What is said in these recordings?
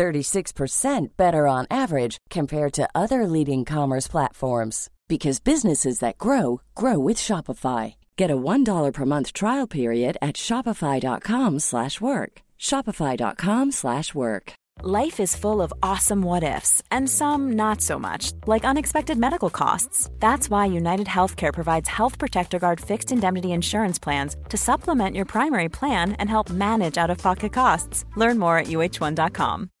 36% better on average compared to other leading commerce platforms because businesses that grow grow with Shopify. Get a $1 per month trial period at shopify.com/work. shopify.com/work. Life is full of awesome what ifs and some not so much, like unexpected medical costs. That's why United Healthcare provides Health Protector Guard fixed indemnity insurance plans to supplement your primary plan and help manage out-of-pocket costs. Learn more at uh1.com.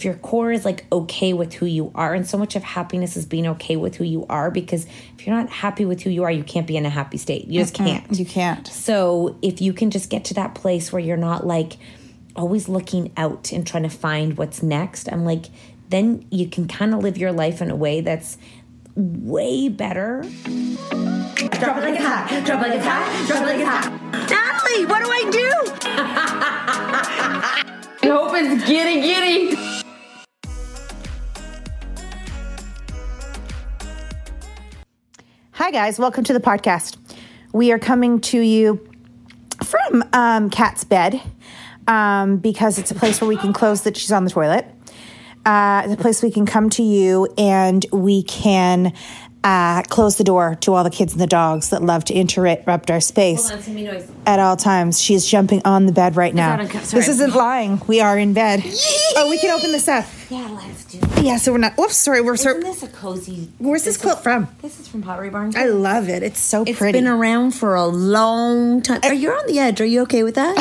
if your core is like okay with who you are and so much of happiness is being okay with who you are because if you're not happy with who you are you can't be in a happy state. You just can't. You can't. So if you can just get to that place where you're not like always looking out and trying to find what's next i'm like then you can kind of live your life in a way that's way better. Drop it like it's hot. Drop it like it's hot. Drop it like it's hot. Natalie what do i do? I hope it's giddy giddy. Hi, guys. Welcome to the podcast. We are coming to you from um, Cat's bed um, because it's a place where we can close that she's on the toilet. Uh, a place we can come to you and we can uh, close the door to all the kids and the dogs that love to interrupt our space Hold on, it's gonna noise. at all times. She is jumping on the bed right now. This isn't lying. We are in bed. oh, we can open this up. Yeah, let's do it. Yeah, so we're not. Oops, sorry. We're Isn't so. this a cozy? Where's this quilt from? This is from Pottery Barn. I love it. It's so It's pretty. It's been around for a long time. Are you on the edge? Are you okay with that?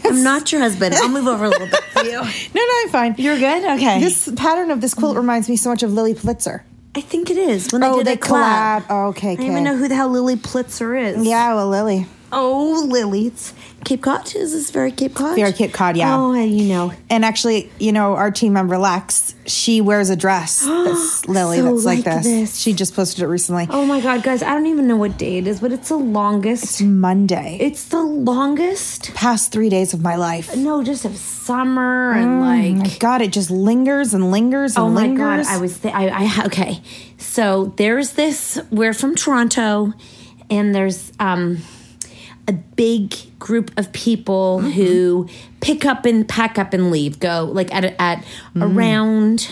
I'm not your husband. I'll move over a little bit for you. no, no, I'm fine. You're good? Okay. This pattern of this quilt reminds me so much of Lilly Pulitzer. I think it is. When they Oh, did they a collab. collab. Oh, okay, I don't even know who the hell Lilly Pulitzer is. Yeah, well, Lily. Oh, Lily. It's Cape Cod. Is this very Cape Cod? Very Cape Cod, yeah. Oh, you know. And actually, you know, our team member Lex, she wears a dress that's Lily So that's like, like this. this. She just posted it recently. Oh my God, guys. I don't even know what day it is, but it's the longest. Monday. It's the longest. past three days of my life. No, just of summer and My like. God, it just lingers and lingers and Oh my lingers. god! I was th- I, I okay. So there's this. We're from Toronto, and there's um a big group of people Mm-hmm. who pick up and pack up and leave. Go like at at Mm. around.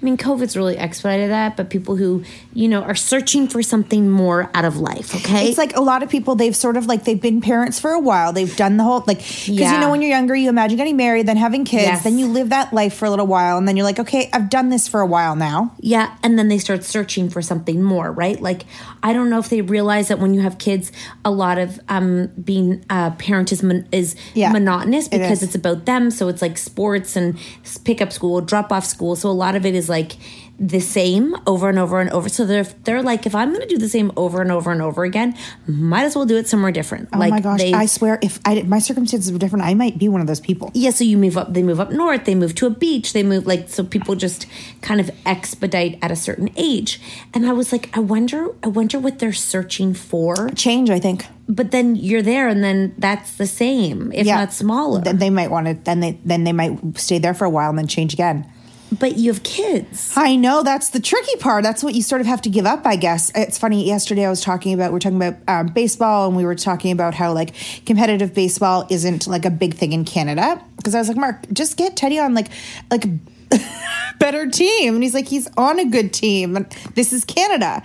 I mean, COVID's really expedited that, but people who you know are searching for something more out of life. Okay, It's like a lot of people, they've sort of like, they've been parents for a while. They've done the whole, like, because you know, when you're younger, you imagine getting married, then having kids, Yes. then you live that life for a little while, and then you're like, okay, I've done this for a while now. Yeah, and then they start searching for something more, right? Like I don't know if they realize that when you have kids, a lot of um, being a parent is mon- is Yeah, monotonous because is. it's about them. So it's like sports and pick up school, drop off school. So a lot of it is like the same over and over and over. So they're they're like, if I'm going to do the same over and over and over again, might as well do it somewhere different. Oh like my gosh, they, I swear, if I did, my circumstances were different, I might be one of those people. yeah, so you move up. They move up north. They move to a beach. They move like so. People just kind of expedite at a certain age. And I was like, I wonder, I wonder what they're searching for. Change, I think. But then you're there, and then that's the same, if not smaller. Then they might want to. Then they then they might stay there for a while and then change again. But you have kids. I know that's the tricky part. That's what you sort of have to give up, I guess. It's funny. Yesterday, I was talking about we are talking about um, baseball, and we were talking about how like competitive baseball isn't like a big thing in Canada. Because I was like, Mark, just get Teddy on like like better team, and he's like, he's on a good team, this is Canada.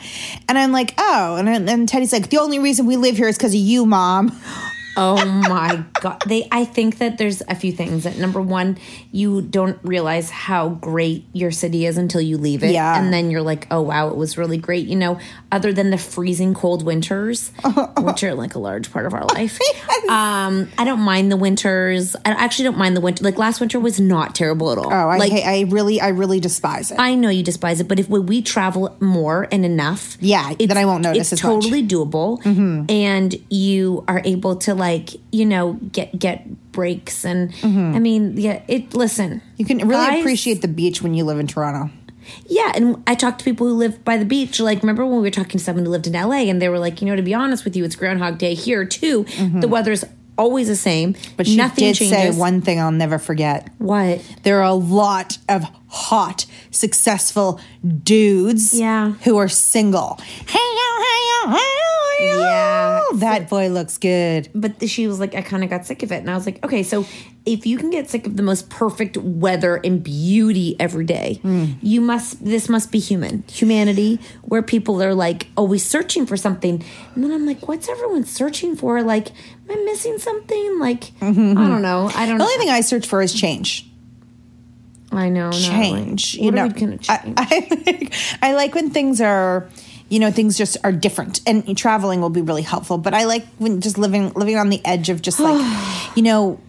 And I'm like, oh, and and Teddy's like, the only reason we live here is because of you, mom. Oh my god! They, I think that there's a few things. That number one, you don't realize how great your city is until you leave it, Yeah. and then you're like, oh wow, it was really great. You know, other than the freezing cold winters, which are like a large part of our life. Um, I don't mind the winters. I actually don't mind the winter. Like last winter was not terrible at all. Oh, I like hate, I really I really despise it. I know you despise it, but if when we travel more and enough, Yeah, then I won't notice It's as much. Mm-hmm. totally doable, and you are able to like you know get get breaks and I mean yeah it listen Mm-hmm. you can really guys- appreciate the beach when you live in Toronto. yeah and I talked to people who live by the beach like remember when we were talking to someone who lived in LA and they were like you know to be honest with you it's Groundhog Day here too the weather's always the same Mm-hmm. But she nothing did changes say one thing I'll never forget. what There are a lot of hot, successful dudes Yeah. who are single. Hey, yo, hey, yo, hey, yo, Yeah. That boy looks good. but she was like, I kind of got sick of it. And I was like, okay, so if you can get sick of the most perfect weather and beauty every day, Hmm. you must, this must be human, humanity, where people are like always searching for something. And then I'm like, what's everyone searching for? Like, am I missing something? Like, I don't know. I don't know. The know. only thing I search for is change. I know. not Change. Like, you what know, are we going to I. I, like, I like when things are, you know, things just are different, and traveling will be really helpful. But I like when just living living on the edge of just like, you know,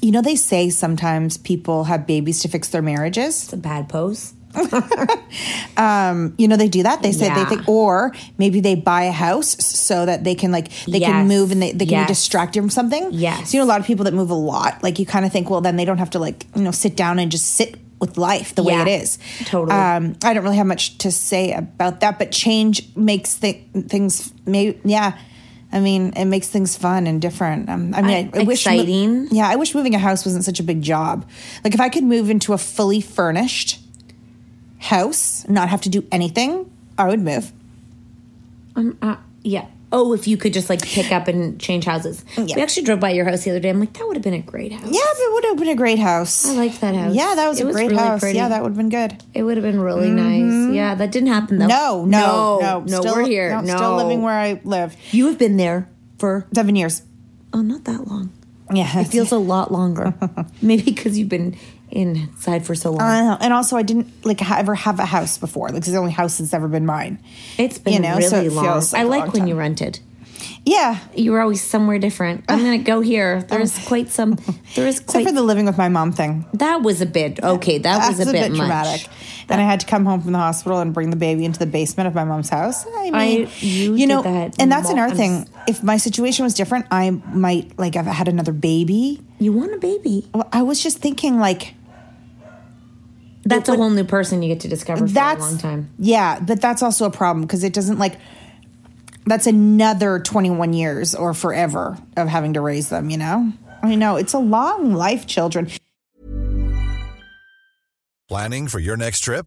you know, they say sometimes people have babies to fix their marriages. it's a bad pose. um, you know, they do that. They say they think, or maybe they buy a house so that they can like they can move and they, they can Yes. be distracted from something. Yes. So you know, a lot of people that move a lot, like you kind of think, well, then they don't have to like you know sit down and just sit with life the way it is. Totally. Um, I don't really have much to say about that, but change makes th- things. Maybe yeah. I mean, it makes things fun and different. Um, I mean, I, I wish mo- yeah, I wish moving a house wasn't such a big job. Like if I could move into a fully furnished house, not have to do anything, I would move. Um, uh, yeah. Oh, if you could just like pick up and change houses. Yeah. We actually drove by your house the other day. I'm like, that would have been a great house. Yeah, it would have been a great house. I liked that house. Yeah, that was It a great really house. pretty. Yeah, that would have been good. It would have been really nice. Mm-hmm. Yeah, that didn't happen though. No, no, no, no. no. Still, we're here. No, No, still living where I live. you have been there for Seven years. oh, not that long. Yeah, It feels a lot longer. Maybe because you've been inside for so long. Know. And also, I didn't like ha- ever have a house before. Like, it's the only house that's ever been mine. it's been you know, really so it long. like I a like long when time. you rented. Yeah, You were always somewhere different. I'm gonna go here. There's quite some. There is quite, except for the living with my mom thing. that was a bit okay. That was a, bit, much. traumatic. And I had to come home from the hospital and bring the baby into the basement of my mom's house. I mean, I- you did know, that and that's another thing. If my situation was different, I might like I've had another baby. You want a baby? Well, I was just thinking like That's a whole new person you get to discover for that's a long time. Yeah, but that's also a problem because it doesn't like that's another 21 years or forever of having to raise them, you know? I know it's a long life, children. Planning for your next trip?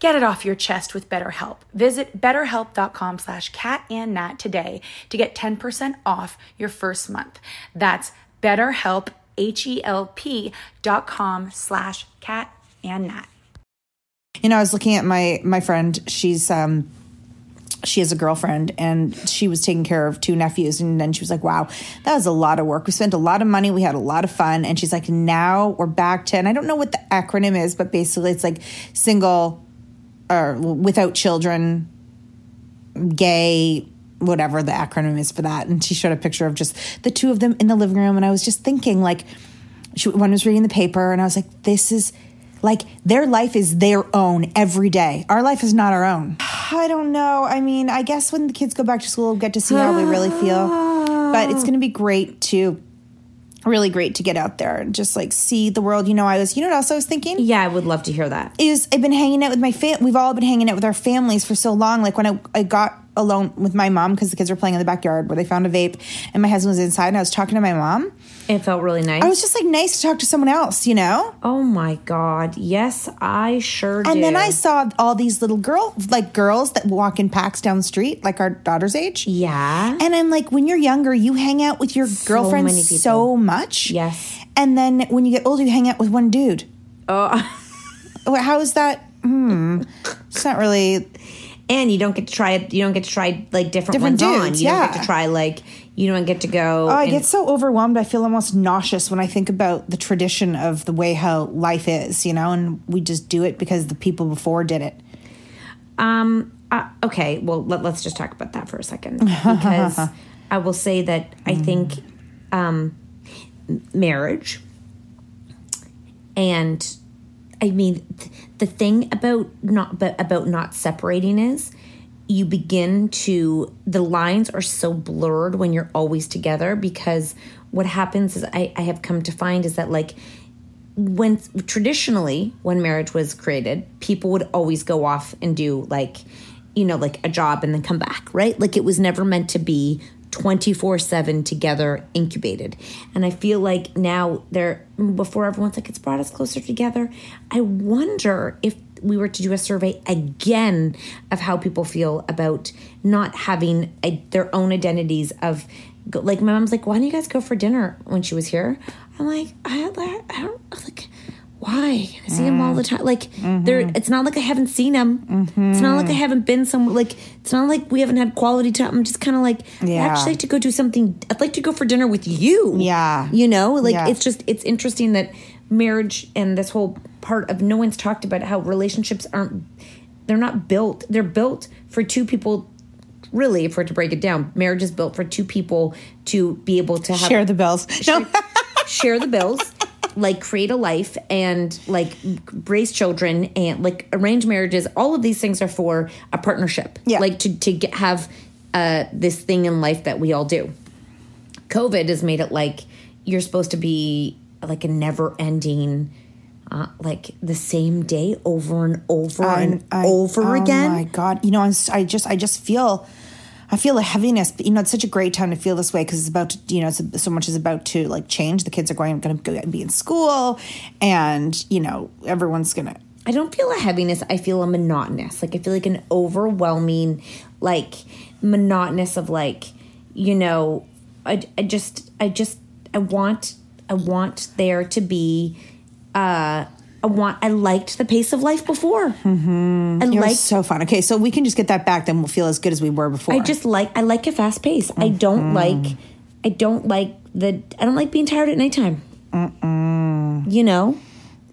Get it off your chest with BetterHelp. Visit betterhelp.com slash catandnat today to get 10% off your first month. That's betterhelp, H-E-L-P dot com slash catandnat. You know, I was looking at my my friend. She's um she has a girlfriend and she was taking care of two nephews and then she was like wow that was a lot of work. We spent a lot of money. We had a lot of fun. And she's like now we're back to and i don't know what the acronym is but basically it's like single or without children gay whatever the acronym is for that. And she showed a picture of just the two of them in the living room and i was just thinking like she, one was reading the paper and i was like this is like their life is their own every day. Our life is not our own. I don't know. I mean, I guess when the kids go back to school, we'll get to see how we really feel. But it's going to be great to really great to get out there and just like see the world. You know, I was, you know what else I was thinking? Yeah, I would love to hear that. Is I've been hanging out with my fam. We've all been hanging out with our families for so long. Like when I, I got alone with my mom because the kids were playing in the backyard where they found a vape and my husband was inside and I was talking to my mom. It felt really nice. I was just like nice to talk to someone else, you know? Oh my God. Yes, I sure did. And do. then I saw all these little girl, like girls that walk in packs down the street, like our daughter's age. Yeah. And I'm like, when you're younger, you hang out with your many girlfriends so much. Yes. And then when you get older, you hang out with one dude. Oh. How is that? Hmm. It's not really. And you don't get to try it. You don't get to try like different, Different ones on. dudes, You don't yeah. get to try like you don't get to go. Oh, I and- get so overwhelmed. I feel almost nauseous when I think about the tradition of the way how life is, you know, and we just do it because the people before did it. Um. Uh, okay. Well, let, us just talk about that for a second because I will say that I think um, marriage and I mean th- the thing about not but about not separating is you begin to the lines are so blurred when you're always together because what happens is I, I have come to find is that like when traditionally when marriage was created people would always go off and do like you know like a job and then come back right? Like it was never meant to be 24/7 together incubated. And i feel like now they're before everyone's like it's brought us closer together. I wonder if we were to do a survey again of how people feel about not having a, their own identities of like my mom's like why don't you guys go for dinner when she was here? I'm like i, I don't like why i see him all the time like there mm-hmm. it's not like i haven't seen him it's not like i mm-hmm. haven't been somewhere like it's not like we haven't had quality time i'm just kind of like yeah. i'd actually like to go do something i'd like to go for dinner with you Yeah. you know like Yeah. it's just it's interesting that marriage and this whole part of no one's talked about how relationships aren't they're not built they're built for two people really if we're to break it down marriage is built for two people to be able to have Share the bills. No. share the bills like create a life and like raise children and like arrange marriages all of these things are for a partnership Yeah. like to to get, have uh this thing in life that we all do covid has made it like you're supposed to be like a never ending uh, like the same day over and over and I- over oh again Oh my god! You know, I'm, I just, I just feel, I feel a heaviness. But you know, it's such a great time to feel this way because it's about to, you know, so much is about to like change. The kids are going, going to be in school, and you know, everyone's gonna. I don't feel a heaviness. I feel a monotonous. Like I feel like an overwhelming, like monotonous of like, you know, I, I just, I just, I want, I want there to be, uh, I want, I liked the pace of life before. Mm-hmm. I so fun. Okay, so we can just get that back. Then we'll feel as good as we were before. I just like, I like a fast pace. I don't like, I don't like the, I don't like being tired at nighttime. You know?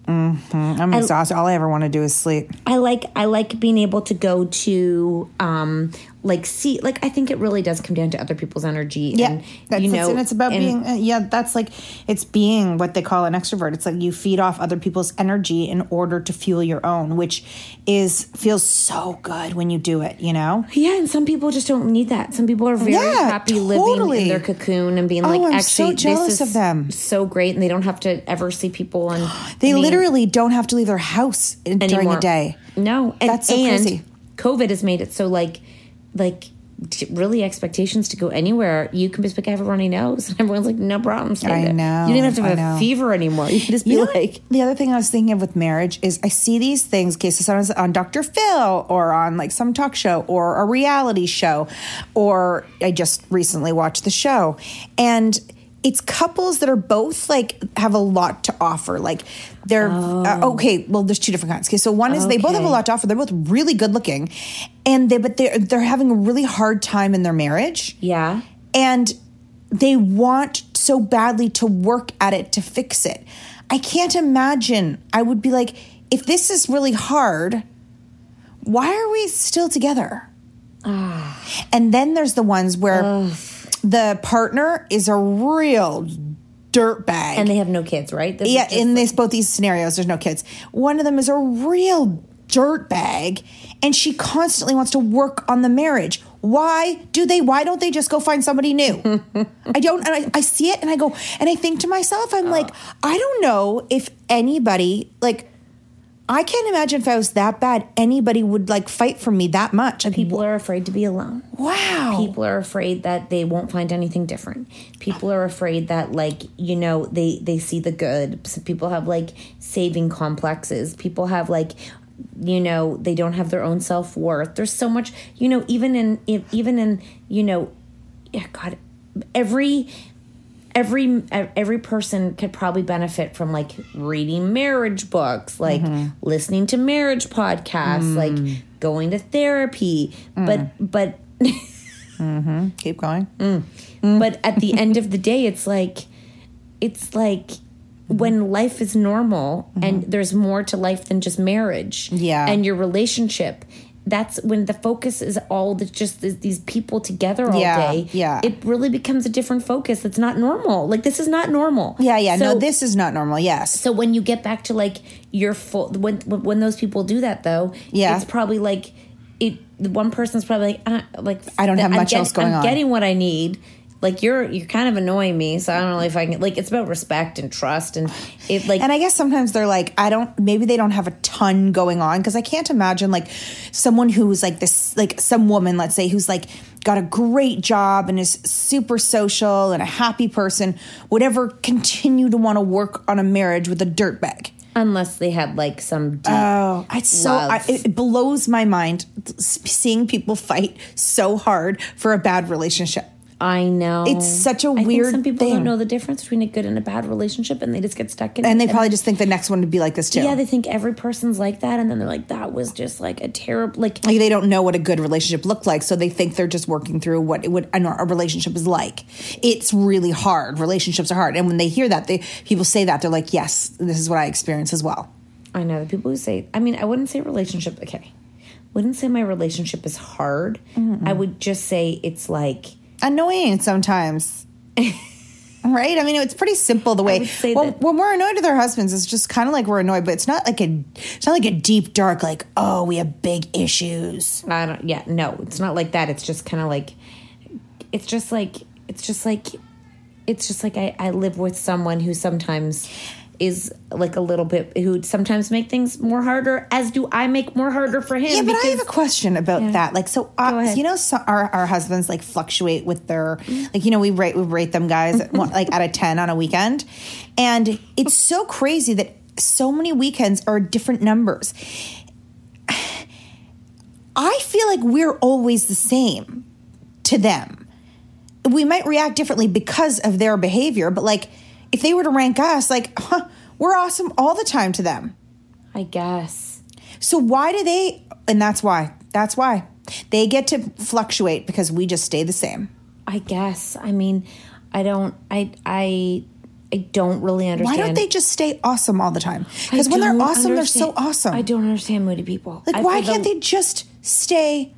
I'm exhausted. All I ever want to do is sleep. I like I like being able to go to um like see like I think it really does come down to other people's energy. Yeah, and, that's, you know, and it's about and- being. Uh, yeah, that's like it's being what they call an extrovert. It's like you feed off other people's energy in order to fuel your own, which is feels so good when you do it. You know. Yeah, and some people just don't need that. Some people are very Yeah, happy living in their cocoon and being Oh, like, I'm so jealous of them. so great, and they don't have to ever see people. And They mean, literally don't have to leave their house in- during anymore. a day. No, and, That's so and crazy. COVID has made it so like, like. Really, expectations to go anywhere. You can just be like, I have a runny nose, and everyone's like, no problem. stay I there." know, You don't even have to I have know. a fever anymore. You can just be You know what? like, the other thing I was thinking of with marriage is I see these things, okay, so sometimes on Dr. Phil or on like some talk show or a reality show, or I just recently watched the show, and it's couples that are both like have a lot to offer. Like they're uh, okay. Well, there's two different kinds. Okay, so one is they both have a lot to offer. They're both really good looking, and they but they're they're having a really hard time in their marriage yeah, and they want so badly to work at it to fix it. I can't imagine. I would be like, if this is really hard, why are we still together? And then there's the ones where the partner is a real dirtbag. and they have no kids, right? This yeah, in this both these scenarios, there's no kids. One of them is a real dirtbag, and she constantly wants to work on the marriage. Why do they? Why don't they just go find somebody new? I don't. And I, I see it, and I go, and I think to myself, I'm like, uh. I don't know if anybody like. I can't imagine if I was that bad, anybody would like fight for me that much. Like, people are afraid to be alone. wow. people are afraid that they won't find anything different people are afraid that like you know they they see the good Some people have like saving complexes people have like you know they don't have their own self-worth there's so much you know even in even in you know yeah god every every every person could probably benefit from like reading marriage books like mm-hmm. listening to marriage podcasts mm. like going to therapy. Mm. But but mm-hmm. Keep going. Mm. but at the end of the day it's like it's like when mm-hmm. life is normal and there's more to life than just marriage Yeah. and your relationship that's when the focus is all the just these people together all Yeah, day yeah. it really becomes a different focus that's not normal like this is not normal Yeah, yeah. So- no, this is not normal. Yes. so when you get back to like your full when when those people do that though, Yeah. it's probably like it. The one person's probably like, uh, like I don't have I'm much else going I'm on. getting what I need. Like you're you're kind of annoying me, so I don't know if I can. Like it's about respect and trust, and it like And I guess sometimes they're like, I don't, maybe they don't have a ton going on because I can't imagine like someone who's like this, like some woman, let's say, who's like got a great job and is super social and a happy person would ever continue to want to work on a marriage with a dirtbag. unless they had like some. Oh, it's so, I, it blows my mind seeing people fight so hard for a bad relationship. I know It's such a I weird Some people thing. don't know the difference between a good and a bad relationship, and they just get stuck in. And it. they probably just think the next one would be like this too. yeah, they think every person's like that, and then they're like, "That was just like a terrible like." like they don't know what a good relationship looked like so they think they're just working through what it would a, a relationship is like it's really hard relationships are hard and when they hear that they people say that they're like yes this is what i experience as well I know the people who say, I mean, I wouldn't say relationship, okay. Wouldn't say my relationship is hard. Mm-hmm. I would just say it's like, annoying sometimes. Right? I mean it's pretty simple the way when, that- when we're annoyed with our husbands it's just kind of like we're annoyed but it's not like a it's not like a deep dark like oh we have big issues. I don't, yeah, no, it's not like that. It's just kind of like, it's just like, it's just like, it's just like I, I live with someone who sometimes is like a little bit, who sometimes make things more harder, as do I make more harder for him. Yeah, but I have a question about that. Like, so uh, you know, so our our husbands like fluctuate with their like you know we rate we rate them guys at like out of ten on a weekend, and it's so crazy that so many weekends are different numbers. I feel like we're always the same to them. We might react differently because of their behavior, but like if they were to rank us, like huh, we're awesome all the time to them. I guess. So why do they? And that's why. That's why they get to fluctuate because we just stay the same. I guess. I mean, I don't, I, I, I don't really understand. Why don't they just stay awesome all the time? Because when they're awesome, they're so awesome. I don't understand moody people. Like, I why can't the- they just stay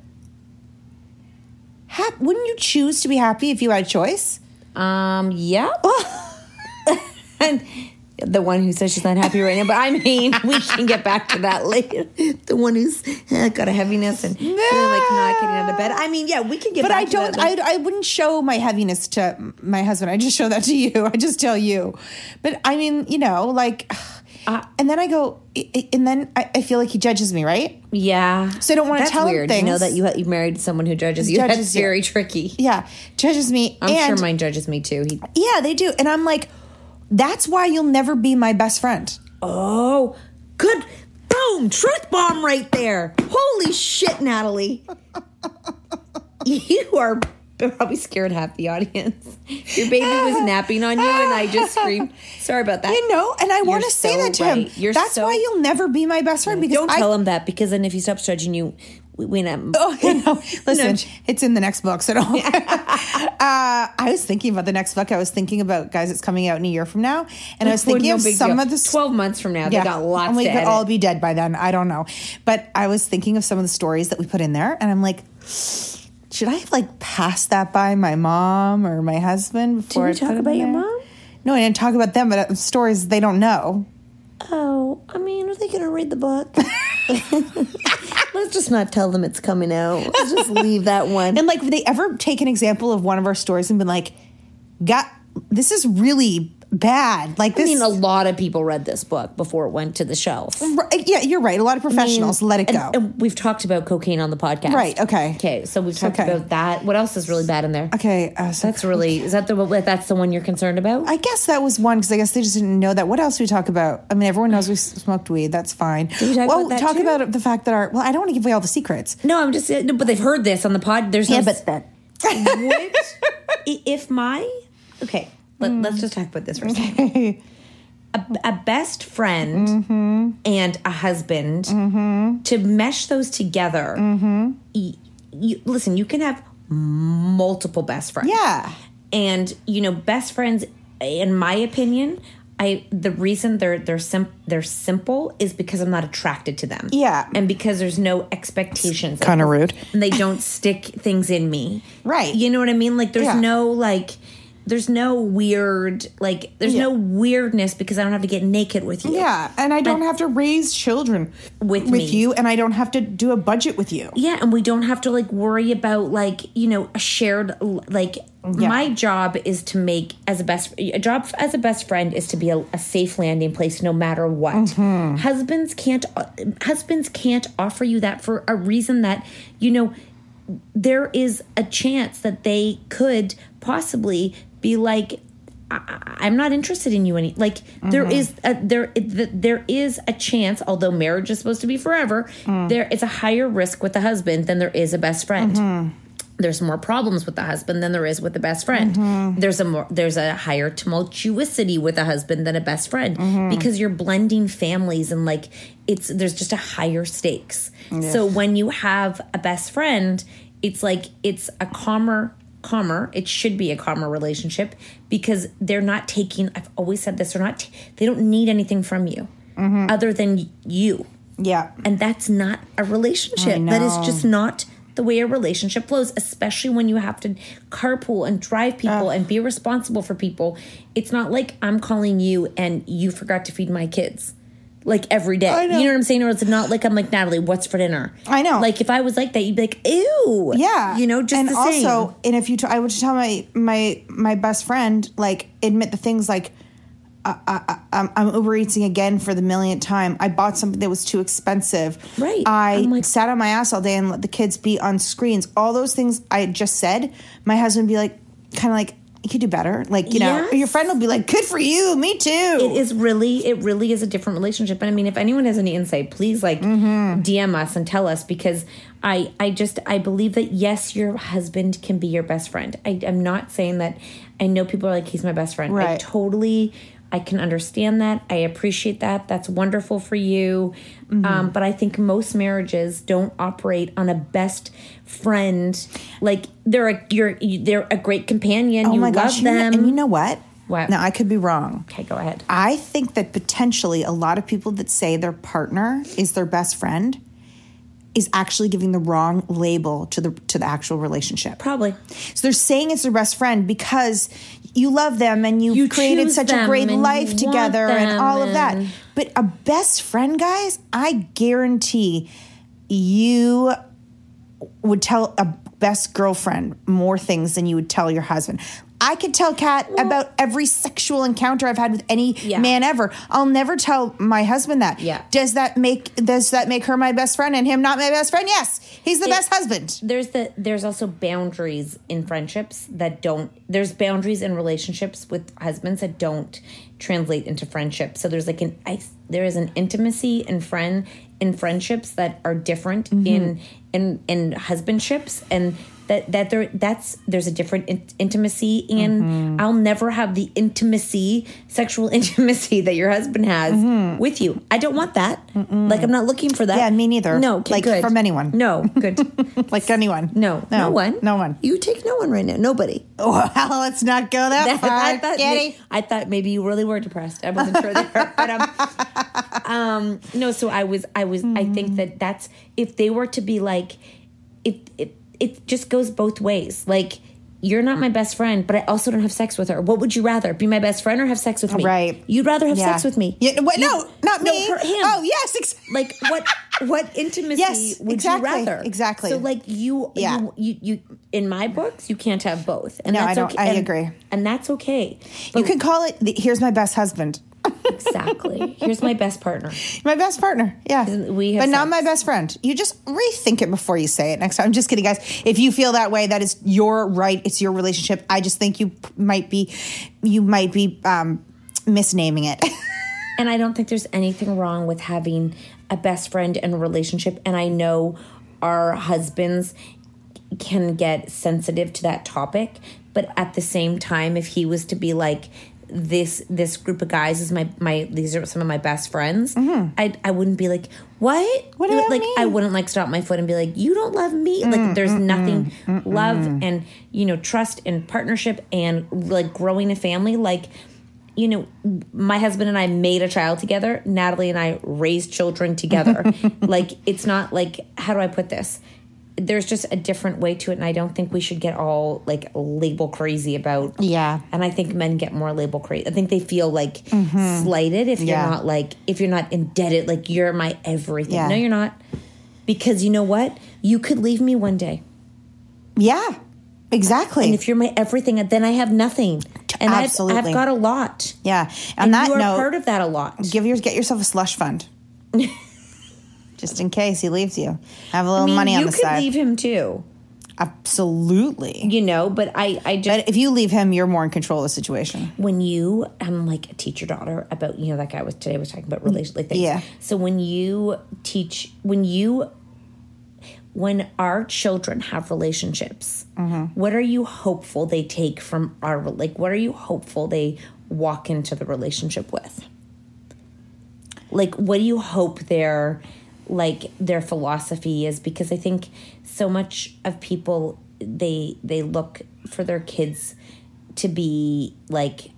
hap- wouldn't you choose to be happy if you had a choice? Um, yeah. And the one who says she's not happy right now, but I mean, we can get back to that later. The one who's uh, got a heaviness and feeling like not getting out of bed. I mean, yeah, we can get But I don't. that. I, I wouldn't show my heaviness to my husband. I just show that to you. I just tell you. But I mean, you know, like, Uh, and then I go, and then I, I feel like he judges me, right? yeah. So I don't wanna That's tell him weird. You know that you, you married someone who judges you. Judges That's you. very tricky. Yeah, judges me. I'm and sure mine judges me too. He, Yeah, they do. And I'm like, that's why you'll never be my best friend. oh, good. Boom. Truth bomb right there. Holy shit, Natalie. you are probably scared half the audience. Your baby was napping on you, and I just screamed. Sorry about that. You know, and I want to say so that to right. him. You're that's so- why you'll never be my best friend because Don't I, tell him that because then if he stops judging you, we, not. Oh, no. Listen, it's in the next book, so don't. uh, I was thinking about the next book. I was thinking about guys it's coming out in a year from now, and I was thinking no of some deal. of the 12 months from now, they got lots and we could edit. all be dead by then. I don't know, but I was thinking of some of the stories that we put in there, and I'm like, should I have like passed that by my mom or my husband before you I talk about your mom? No, I didn't talk about them, but uh, stories they don't know. Oh, I mean, are they going to read the book? Let's just not tell them it's coming out. Let's just leave that one. And like, would they ever take an example of one of our stories and been like, "Got this is really bad." Like this, I mean, a lot of people read this book before it went to the shelf. Right, yeah, you're right. A lot of professionals let it go. And, we've talked about cocaine on the podcast. Right, okay. Okay. So we've talked Okay. about that. What else is really bad in there? okay, uh, so That's really is that the that's the one you're concerned about? I guess that was one because I guess they just didn't know that. What else do we talk about? I mean, everyone knows we smoked weed. That's fine. we talk well, about talk too? about the fact that our well, I don't want to give away all the secrets. no, I'm just no, but they've heard this on the pod. There's no Yeah, but that. What if my okay? Let, Let's mm. just talk about this for a second. A, a best friend mm-hmm. and a husband mm-hmm. to mesh those together. Mm-hmm. y- you, listen, you can have multiple best friends. Yeah. and you know, best friends, in my opinion. I, the reason they're they're sim- they're simple is because I'm not attracted to them. Yeah. and because there's no expectations. Kinda rude. And they don't stick things in me. Right. You know what I mean? Like there's Yeah. no like there's no weird like there's no weirdness because I don't have to get naked with you. Yeah, and I don't have to raise children With with me. you, and I don't have to do a budget with you. Yeah, and we don't have to like worry about like, you know, a shared like my job is to make as a best a job as a best friend is to be a, a safe landing place no matter what. Mm-hmm. Husbands can't husbands can't offer you that for a reason that, you know, there is a chance that they could possibly be like I- I'm not interested in you any like there Mm-hmm. is a, there th- there is a chance although marriage is supposed to be forever Mm. there is a higher risk with the husband than there is a best friend Mm-hmm. there's more problems with the husband than there is with the best friend Mm-hmm. there's a more there's a higher tumultuosity with a husband than a best friend Mm-hmm. because you're blending families and like it's there's just a higher stakes so when you have a best friend it's like it's a calmer calmer it should be a calmer relationship because they're not taking i've always said this they're not t- they don't need anything from you Mm-hmm. other than you Yeah, and that's not a relationship. That is just not the way a relationship flows, especially when you have to carpool and drive people and be responsible for people. It's not like I'm calling you and you forgot to feed my kids. Like every day. You know what I'm saying? Or it's not like I'm like, Natalie, what's for dinner? I know. Like if I was like that, you'd be like, ew. yeah, You know, just and the also, same. and if you, t- I would tell my my my best friend like admit the things like. I, I, I'm, I'm Uber Eating again for the millionth time. I bought something that was too expensive. Right. I like- sat on my ass all day and let the kids be on screens. All those things I just said. My husband would be like, kind of like, you could do better. Like you know, Yes. your friend will be like, good for you, me too. It is really, it really is a different relationship. And I mean, if anyone has any insight, please like mm-hmm. DM us and tell us because I, I just, I believe that yes, your husband can be your best friend. I, I'm not saying that. I know people are like, he's my best friend. I Right. totally, I can understand that. I appreciate that. That's wonderful for you. Um, but I think most marriages don't operate on a best friend. Like they're a, you're, they're a great companion. oh you my love gosh, them. and you know what? What? Now I could be wrong. okay, go ahead. I think that potentially a lot of people that say their partner is their best friend is actually giving the wrong label to the to the actual relationship. Probably. So they're saying it's their best friend because you love them and you, You created such a great life together and all of that. But a best friend, guys, I guarantee you would tell a best girlfriend more things than you would tell your husband. I could tell Cat about every sexual encounter I've had with any Yeah. man ever. I'll never tell my husband that. Yeah. Does that make does that make her my best friend and him not my best friend? Yes. He's the It- best husband. There's the there's also boundaries in friendships that don't there's boundaries in relationships with husbands that don't translate into friendships. So there's like an I, there is an intimacy in friend in friendships that are different Mm-hmm. in in in husbandships and that that there that's there's a different in, intimacy and Mm-hmm. I'll never have the intimacy sexual intimacy that your husband has with you. I don't want that. Like I'm not looking for that. Mm-hmm. Yeah, me neither. No, okay, Like, good. from anyone. No, good. Like anyone. No, no, one. No one. You take no one right now. Nobody. Well, let's not go that, far. I thought Kitty. I thought maybe you really were depressed. I wasn't sure there, but um, um, no. So I was. I was. I think that that's if they were to be like, it it it just goes both ways. Like you're not my best friend, but I also don't have sex with her. What would you rather? Be my best friend or have sex with me? Right. You'd rather have Yeah. sex with me. Yeah, what, no, not no, me. her- him. Oh, yes. Like what what intimacy Yes, would exactly, you rather exactly. so like you Yeah. you, you you in my books you can't have both and No, I that's don't- okay I and- agree. and that's okay you can call it, the, here's my best husband. Exactly here's my best partner My best partner. Yeah. We have but not my best friend. You just rethink it before you say it next time. I'm just kidding, guys. If you feel that way, that is your right. It's your relationship. I just think you might be, you might be um, misnaming it. and i don't think there's anything wrong with having a best friend and a relationship and i know our husbands can get sensitive to that topic but at the same time if he was to be like this this group of guys is my my these are some of my best friends mm-hmm. i i wouldn't be like what Mm-hmm. What do you like i wouldn't like stop my foot and be like you don't love me like mm, there's mm, nothing mm, love and you know trust and partnership and like growing a family like you know, my husband and I made a child together. Natalie and I raised children together. like, it's not like, how do I put this? There's just a different way to it. And I don't think we should get all like label crazy about. Yeah. And I think men get more label crazy. I think they feel like slighted if Mm-hmm. Yeah. you're not like, if you're not indebted, like you're my everything. Yeah. No, you're not. Because you know what? You could leave me one day. yeah, exactly. And if you're my everything, then I have nothing. And I've, Absolutely. I've got a lot. yeah. On And that you are note, part of that a lot. give yours, get yourself a slush fund. just in case he leaves you. Have a little I mean, money on you the could side. leave him too, Absolutely. you know. But I, I just But if you leave him, you're more in control of the situation. when you, I'm like teach your daughter about, you know, that guy was today was talking about relation like things. Yeah. So when you teach, when you, when our children have relationships, Mm-hmm. what are you hopeful they take from our like? What are you hopeful they walk into the relationship with? like what do you hope their like their philosophy is because i think so much of people they they look for their kids to be like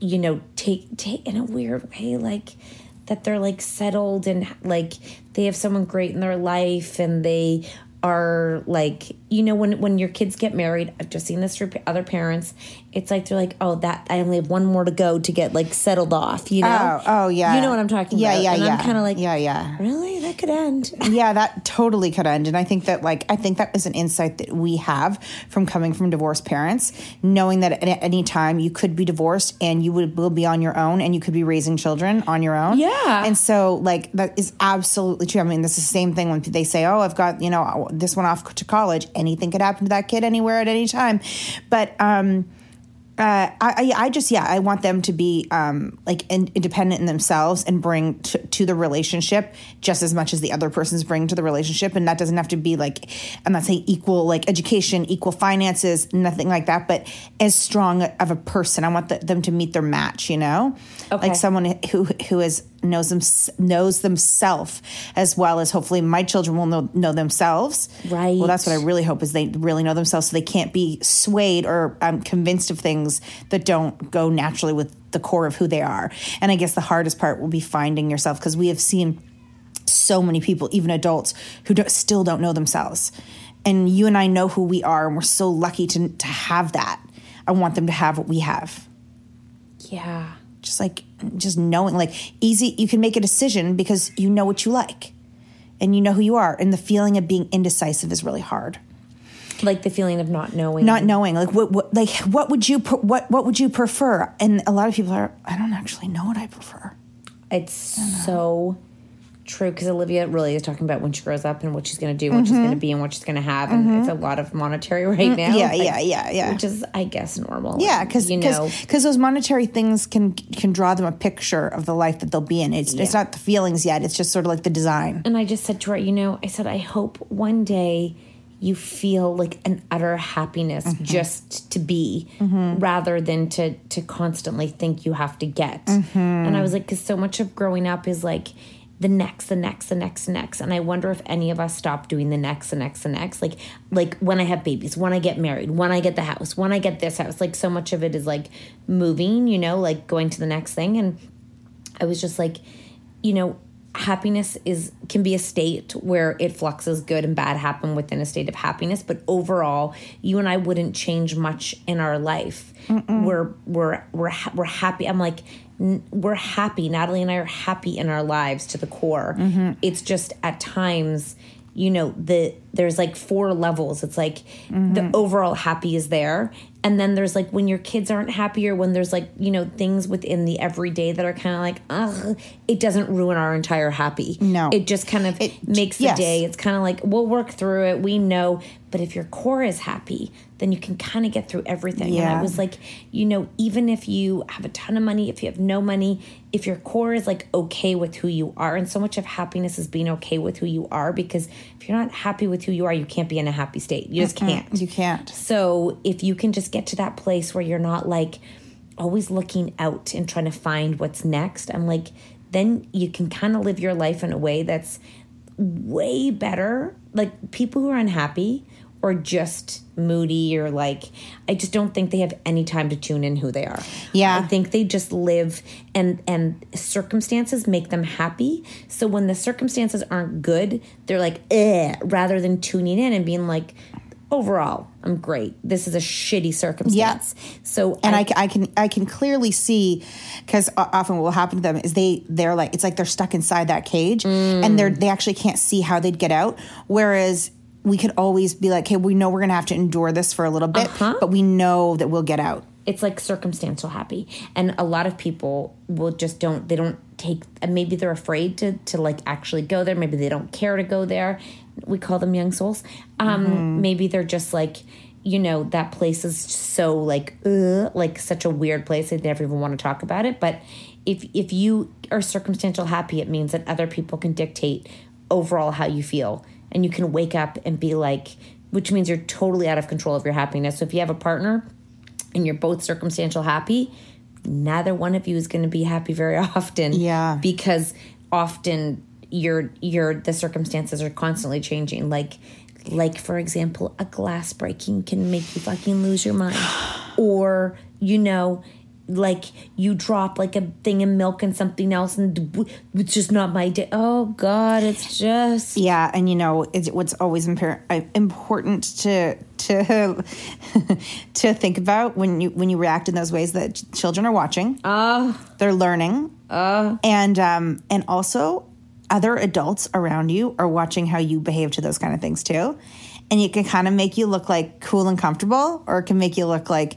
you know take take in a weird way like that they're like settled and like they have someone great in their life and they are like you know when when your kids get married i've just seen this through other parents it's like they're like oh that i only have one more to go to get like settled off you know Oh, oh yeah. you know what i'm talking yeah, about Yeah, and yeah, i'm kind of like yeah, yeah. really that could end yeah, that totally could end. And I think that, like, I think that is an insight that we have from coming from divorced parents, knowing that at any time you could be divorced and you would will be on your own and you could be raising children on your own. Yeah. And so, like, that is absolutely true. I mean, this is the same thing when they say, oh, I've got, you know, this one off to college. Anything could happen to that kid anywhere at any time. But, um, uh, I, I just yeah I want them to be um, like in, independent in themselves and bring to, to the relationship just as much as the other person's bring to the relationship and that doesn't have to be like I'm not saying equal like education equal finances nothing like that but as strong of a person I want the, them to meet their match you know Okay. like someone who who is knows them knows themselves as well as hopefully my children will know know themselves Right. well that's what I really hope is they really know themselves so they can't be swayed or um, convinced of things that don't go naturally with the core of who they are. And I guess the hardest part will be finding yourself because we have seen so many people, even adults, who don't, still don't know themselves. And you and I know who we are, and we're so lucky to, to have that. I want them to have what we have. Yeah. Just like, just knowing, like, easy, you can make a decision because you know what you like and you know who you are. And the feeling of being indecisive is really hard. Like the feeling of not knowing. Not knowing, like what, what like what would you what what would you prefer? And a lot of people are, I don't actually know what I prefer. It's so true because Olivia really is talking about when she grows up and what she's going to do, what she's going to be, and what she's going to have, and it's a lot of monetary right now. Mm-hmm. Yeah, like, yeah, yeah, yeah. Which is, I guess, normal. Yeah, because you know, because those monetary things can can draw them a picture of the life that they'll be in. It's it's not the feelings yet. It's just sort of like the design. And I just said to her, you know, I said, I hope one day you feel like an utter happiness Mm-hmm. just to be rather than to to constantly think you have to get. Mm-hmm. And I was like, because so much of growing up is like the next, the next, the next, the next. And I wonder if any of us stop doing the next, the next, the next. Like like when I have babies, when I get married, when I get the house, when I get this house. Like so much of it is like moving, you know, like going to the next thing. And I was just like, you know, happiness is can be a state where it fluxes good and bad happen within a state of happiness but overall you and I wouldn't change much in our life. We're we're we're ha- we're happy. I'm like n- we're happy. Natalie and I are happy in our lives to the core. Mm-hmm. It's just at times you know the there's like four levels. It's like the mm-hmm. overall happy is there and then there's like when your kids aren't happy or when there's like you know things within the everyday that are kind of like ugh it doesn't ruin our entire happy No. it just kind of It- makes the yes. day it's kind of like we'll work through it we know but if your core is happy then you can kind of get through everything. And i was like you know even if you have a ton of money if you have no money if your core is like okay with who you are and so much of happiness is being okay with who you are because if you're not happy with who you are you can't be in a happy state. You just can't. You can't. so if you can just get to that place where you're not like always looking out and trying to find what's next, I'm like, then you can kind of live your life in a way that's way better. Like people who are unhappy or just moody or like I just don't think they have any time to tune in who they are. Yeah. I think they just live and and circumstances make them happy. So when the circumstances aren't good, they're like eh rather than tuning in and being like overall I'm great. This is a shitty circumstance. So and I, I can I can clearly see because often what will happen to them is they they're like it's like they're stuck inside that cage and they're they actually can't see how they'd get out. Whereas we could always be like, hey, we know we're gonna have to endure this for a little bit, but we know that we'll get out. it's like circumstantial happy. And a lot of people will just don't they don't take and maybe they're afraid to to like actually go there. Maybe they don't care to go there. We call them young souls. Um maybe they're just like you know that place is so like ugh, like such a weird place. They never even want to talk about it. But if if you are circumstantial happy it means that other people can dictate overall how you feel and you can wake up and be like which means you're totally out of control of your happiness so if you have a partner and you're both circumstantial happy, neither one of you is going to be happy very often. Yeah. Because often your your the circumstances are constantly changing. Like like for example, a glass breaking can make you fucking lose your mind. or, you know, like you drop like a thing of milk and something else and it's just not my day. Oh god, it's just Yeah, and you know it's what's always impar- uh, important to to to think about when you when you react in those ways that children are watching. Oh. they're learning, and um and also other adults around you are watching how you behave to those kind of things too, and it can kind of make you look like cool and comfortable, or it can make you look like.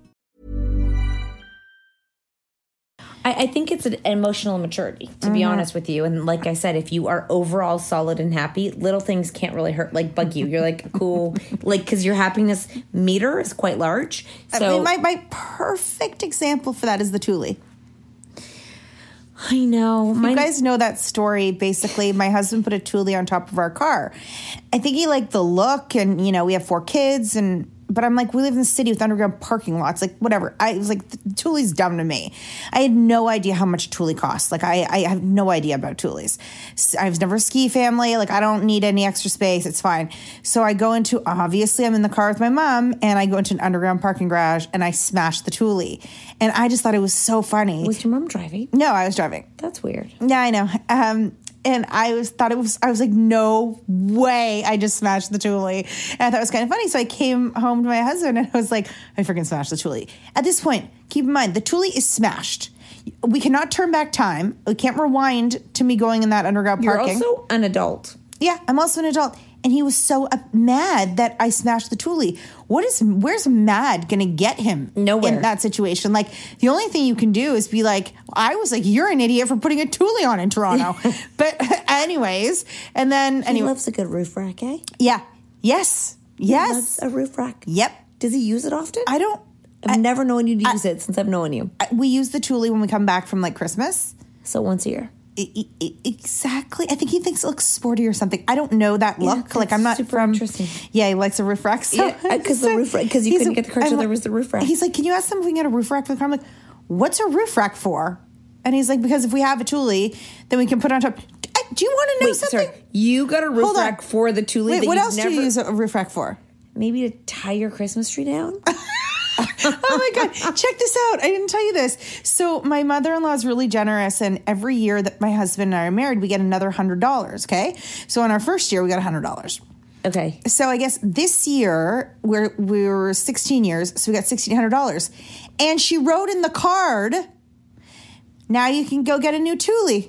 I, I think it's an emotional maturity, to be Mhm. honest with you. And like I said, if you are overall solid and happy, little things can't really hurt, like bug you. You're like, cool, like, because your happiness meter is quite large. I So mean, my, my perfect example for that is the Thule. I know. You guys know that story. Basically, my husband put a Thule on top of our car. I think he liked the look, and you know, we have four kids, and but I'm like, we live in the city with underground parking lots, like whatever. I was like, Thule's dumb to me. I had no idea how much Thule costs. Like, I, I have no idea about Thule's. I was never a ski family. Like, I don't need any extra space. It's fine. So I go into obviously I'm in the car with my mom, and I go into an underground parking garage, and I smash the Thule, and I just thought it was so funny. Was your mom driving? No, I was driving. That's weird. Yeah, I know. Um, and I was thought it was. I was like, no way! I just smashed the Thule, and I thought it was kind of funny. So I came home to my husband and I was like, I freaking smashed the Thule. At this point, keep in mind the Thule is smashed. We cannot turn back time. We can't rewind to me going in that underground You're parking. also an adult. Yeah, I'm also an adult. And he was so mad that I smashed the Thule. What is, where's mad gonna get him Nowhere. in that situation? Like, the only thing you can do is be like, I was like, you're an idiot for putting a Thule on in Toronto. but, anyways, and then, He anyway. loves a good roof rack, eh? yeah. Yes. He Yes. loves a roof rack. Yep. Does he use it often? I don't, I've never known you to use it since I've known you. I- we use the Thule when we come back from like Christmas. So once a year. Exactly. I think he thinks it looks sporty or something. I don't know that look. like I'm not super from. interesting. Yeah, he likes a roof rack. So Yeah, the roof rack- 'cause you couldn't get the car, so there was the roof rack. He's like, "Can you ask them if we can get a roof rack for the car?" I'm like, "What's a roof rack for?" And he's like, "Because if we have a Thule, then we can put it on top." Do you want to know Wait, something? sorry. You got a roof Hold on. rack for the Thule Wait, that what else never... do you use a roof rack for? Maybe to tie your Christmas tree down? oh my god. Check this out. I didn't tell you this. So my mother-in-law is really generous and every year that my husband and i are married we get another hundred dollars okay? So in our first year we got a hundred dollars. Okay. So i guess this year we're we were 16 years so we got $1600 and she wrote in the card now you can go get a new Thule.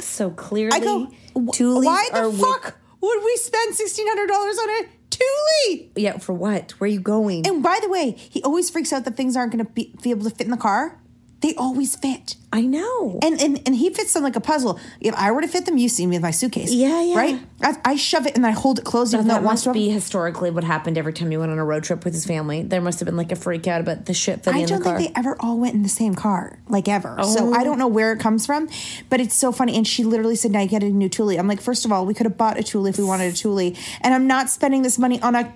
So clearly, I go, "Wh- why the are with- fuck would we spend $1,600 on a Thule? Yeah, for what? Where are you going? And by the way, he always freaks out that things aren't going to be, be able to fit in the car. They always fit. I know. And, and and he fits them like a puzzle. If I were to fit them, you see me with my suitcase. Yeah, yeah. Right? I, I shove it and I hold it closed So even that must be historically what happened every time you went on a road trip with his family. There must have been like a freak out about the shit fitting I in the don't car. think they ever all went in the same car, like ever. So Oh. I don't oh. know where it comes from, but it's so funny. And she literally said, "Now you get a new Thule." I'm like, first of all, we could have bought a Thule if we wanted a Thule, and I'm not spending this money on a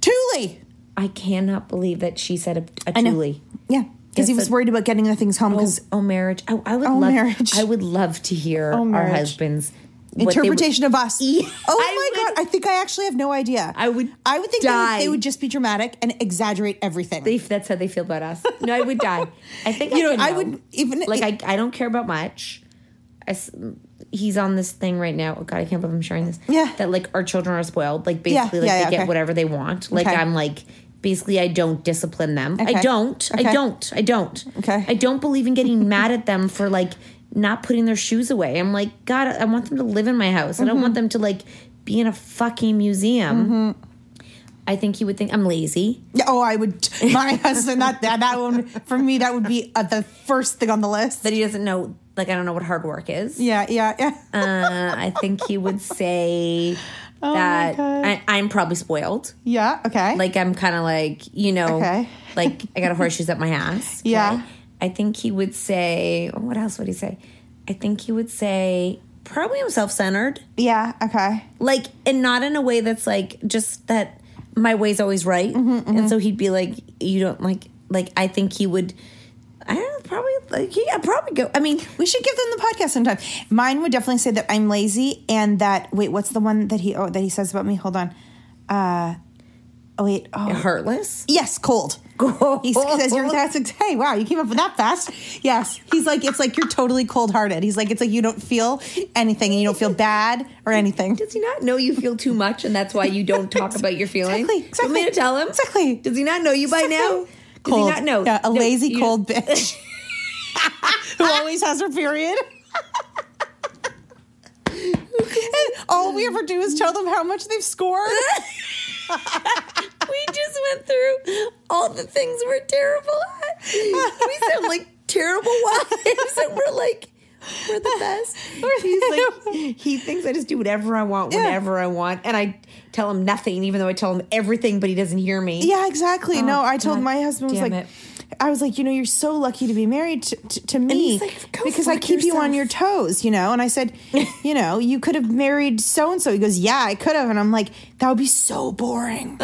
Thule. I cannot believe that she said a, know. Thule. Yeah, because he was worried about getting the things home. Oh, Because oh, marriage. I, I would Oh, love. marriage. I would love to hear Oh, our husbands they would- interpretation of us. Yeah, oh I my would- god, I think I actually have no idea. I would I would think they would, they would just be dramatic and exaggerate everything. They, that's how they feel about us. No, I would die. I think You I know, I know. would even- like. I, I don't care about much. I he's on this thing right now. Oh God, I can't believe I'm sharing this. Yeah. that like our children are spoiled. Like Yeah, basically, like yeah, they yeah, get okay. whatever they want. Like Okay. I'm like basically I don't discipline them. Okay. I don't. Okay. I don't. I don't. Okay. I don't believe in getting mad at them for like not putting their shoes away. I'm like God. I want them to live in my house. I don't Mm-hmm. want them to like be in a fucking museum. I think he would think I'm lazy. Yeah, oh, I would. My husband, not that. That one for me, that would be uh, the first thing on the list. That he doesn't know. Like I don't know what hard work is. Yeah, yeah, yeah. Uh, I think he would say Oh my that God. I, I'm probably spoiled. yeah. Okay. Like I'm kind of like you know, Okay. like I got a horseshoes at my ass. Yeah. I think he would say. oh, What else would he say? I think he would say Probably I'm self centered. Yeah. Okay. Like, and not in a way that's like just that my way's always right. Mm-hmm, mm-hmm. And so he'd be like, you don't like, like, I think he would, I don't know, probably, like, yeah, probably go. I mean, We should give them the podcast sometime. Mine would definitely say that I'm lazy and that wait, what's the one that he oh that he says about me? Hold on. Uh oh wait, oh heartless. Yes, cold. He says you're that's hey, wow, you came up with that fast. Yes. He's like, it's like you're totally cold hearted. He's like, it's like you don't feel anything and you don't feel bad or anything. Does he not know you feel too much and that's why you don't talk about your feelings? Exactly, You want me to tell him? Exactly. Does he not know you by now? Does Cold. he not know? Yeah, a No, lazy, cold bitch who always has her period. and all we ever do is tell them how much they've scored. we just went through all the things we're terrible at. We sound like terrible wives, and we're like, we're the best. He's like, he thinks I just do whatever I want, Yeah. whenever I want, and I tell him nothing, even though I tell him everything, but he doesn't hear me. Yeah, exactly. Oh, no, I told God my husband was like, it. I was like, you know, you're so lucky to be married to, to, to me like, because I keep you on your toes, you know. And I said, you know, you could have married so and so. He goes, yeah, I could have. And I'm like, that would be so boring.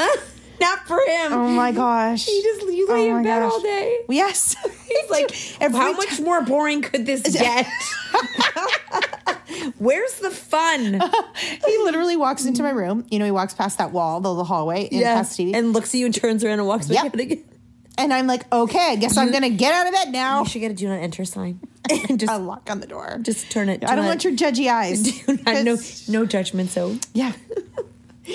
Not for him. Oh my gosh. He just you lay Oh in bed gosh. all day. Yes. He's like, how much more boring could this get? Where's the fun? he literally walks into my room. You know, he walks past that wall, the, the hallway, and past TV. and looks at you and turns around and walks back Yep. out again. And I'm like, okay, I guess I'm gonna get out of bed now. You should get a do not enter sign. And just a lock on the door. just turn it. I don't want your judgy eyes. do not, no no judgment zone. Yeah.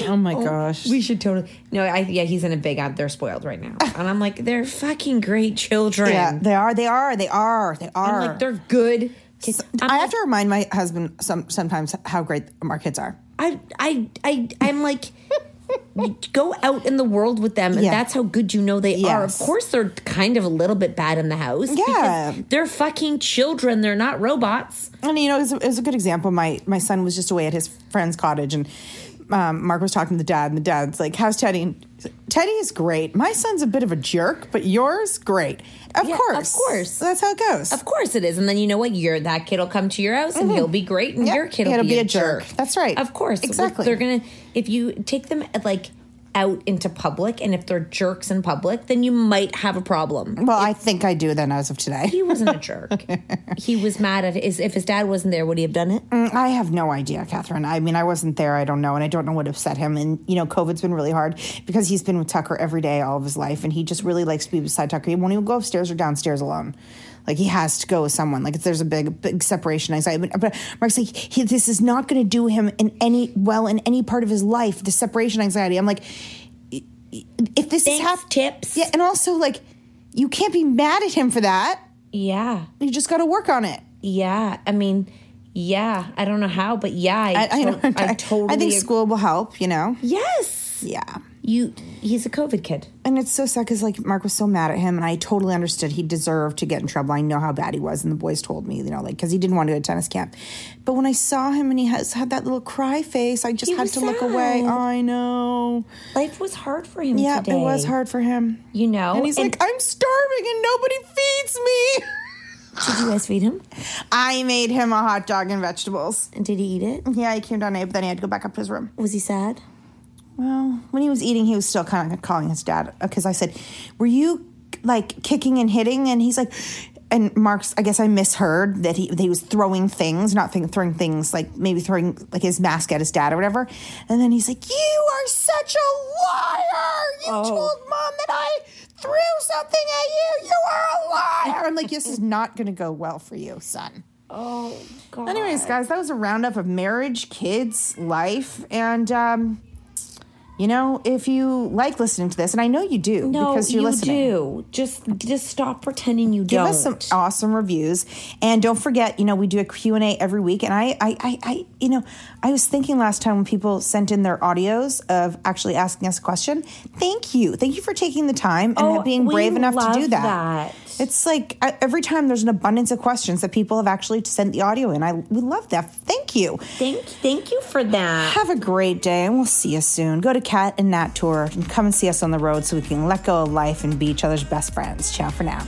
Oh my oh, gosh. We should totally no. I yeah, he's in a big ad. They're spoiled right now, and I'm like, they're fucking great children. yeah, they are. They are. They are. They are. I'm like, they're good. kids. I'm I like, have to remind my husband some sometimes how great our kids are. I I I I'm like. Go out in the world with them, and Yeah. that's how good you know they are. Of course, they're kind of a little bit bad in the house. Yeah. because they're fucking children. They're not robots. And you know, it was, a, it was a good example. My my son was just away at his friend's cottage, and um, Mark was talking to the dad, and the dad's like, "How's Teddy?" Like, Teddy is great. My son's a bit of a jerk, but yours great. Of Yeah, of course, course. That's how it goes. Of course it is. And then you know what? You're that kid will come to your house and he'll be great, and Yep. your kid will be, be a, a jerk. That's right. Of course, Exactly. They're gonna if you take them like out into public, and if they're jerks in public, then you might have a problem. Well, I think I do then as of today. He wasn't a jerk. he was mad at his. If his dad wasn't there, would he have done it? Mm, I have no idea, Catherine. I mean, I wasn't there. I don't know. And I don't know what upset him. And, you know, COVID's been really hard because he's been with Tucker every day all of his life. And he just really likes to be beside Tucker. He won't even go upstairs or downstairs alone. Like, he has to go with someone. Like, if there's a big, big separation anxiety. But, but Mark's like, he, this is not going to do him in any, well, in any part of his life, the separation anxiety. I'm like, if this is Thanks, hap- tips. Yeah. And also, like, you can't be mad at him for that. Yeah, You just got to work on it. yeah. I mean, yeah. I don't know how, but yeah, I, I, I, to- know. I totally. I think ag- school will help, you know? Yes, Yeah. You. He's a COVID kid. And it's so sad because like Mark was so mad at him, and I totally understood he deserved to get in trouble. I know how bad he was, and the boys told me, you know, like because he didn't want to go to tennis camp. But when I saw him and he has had that little cry face, I just He had to look away. I know. Life was hard for him. Yeah, today. it was hard for him. You know, And he's like, I'm starving and nobody feeds me. Did you guys feed him? I made him a hot dog and vegetables. And did he eat it? Yeah, he came down, ate, but then he had to go back up to his room. Was he sad? Well, when he was eating, he was still kind of calling his dad because I said, "Were you like kicking and hitting?" And he's like, and Mark's. I guess I misheard that he that he was throwing things, not think, throwing things like maybe throwing like his mask at his dad or whatever. And then he's like, "You are such a liar! You told mom that I threw something at you. You are a liar!" I'm like, "This is not going to go well for you, son." Oh God. Anyways, guys, that was a roundup of marriage, kids, life, and um, you know, if you like listening to this, and I know you do no, because you're you listening. do. Just, just stop pretending you Give don't. Give us some awesome reviews, and don't forget, you know, we do a Q and A every week. And I, I, I, I, you know, I was thinking last time when people sent in their audios of actually asking us a question. Thank you, thank you for taking the time and Oh, being brave enough to do that. that. It's like every time there's an abundance of questions that people have actually sent the audio in. I we love that. Thank you. Thank, thank you for that. Have a great day, and we'll see you soon. Go to Cat and Nat Tour and come and see us on the road so we can let go of life and be each other's best friends. Ciao for now.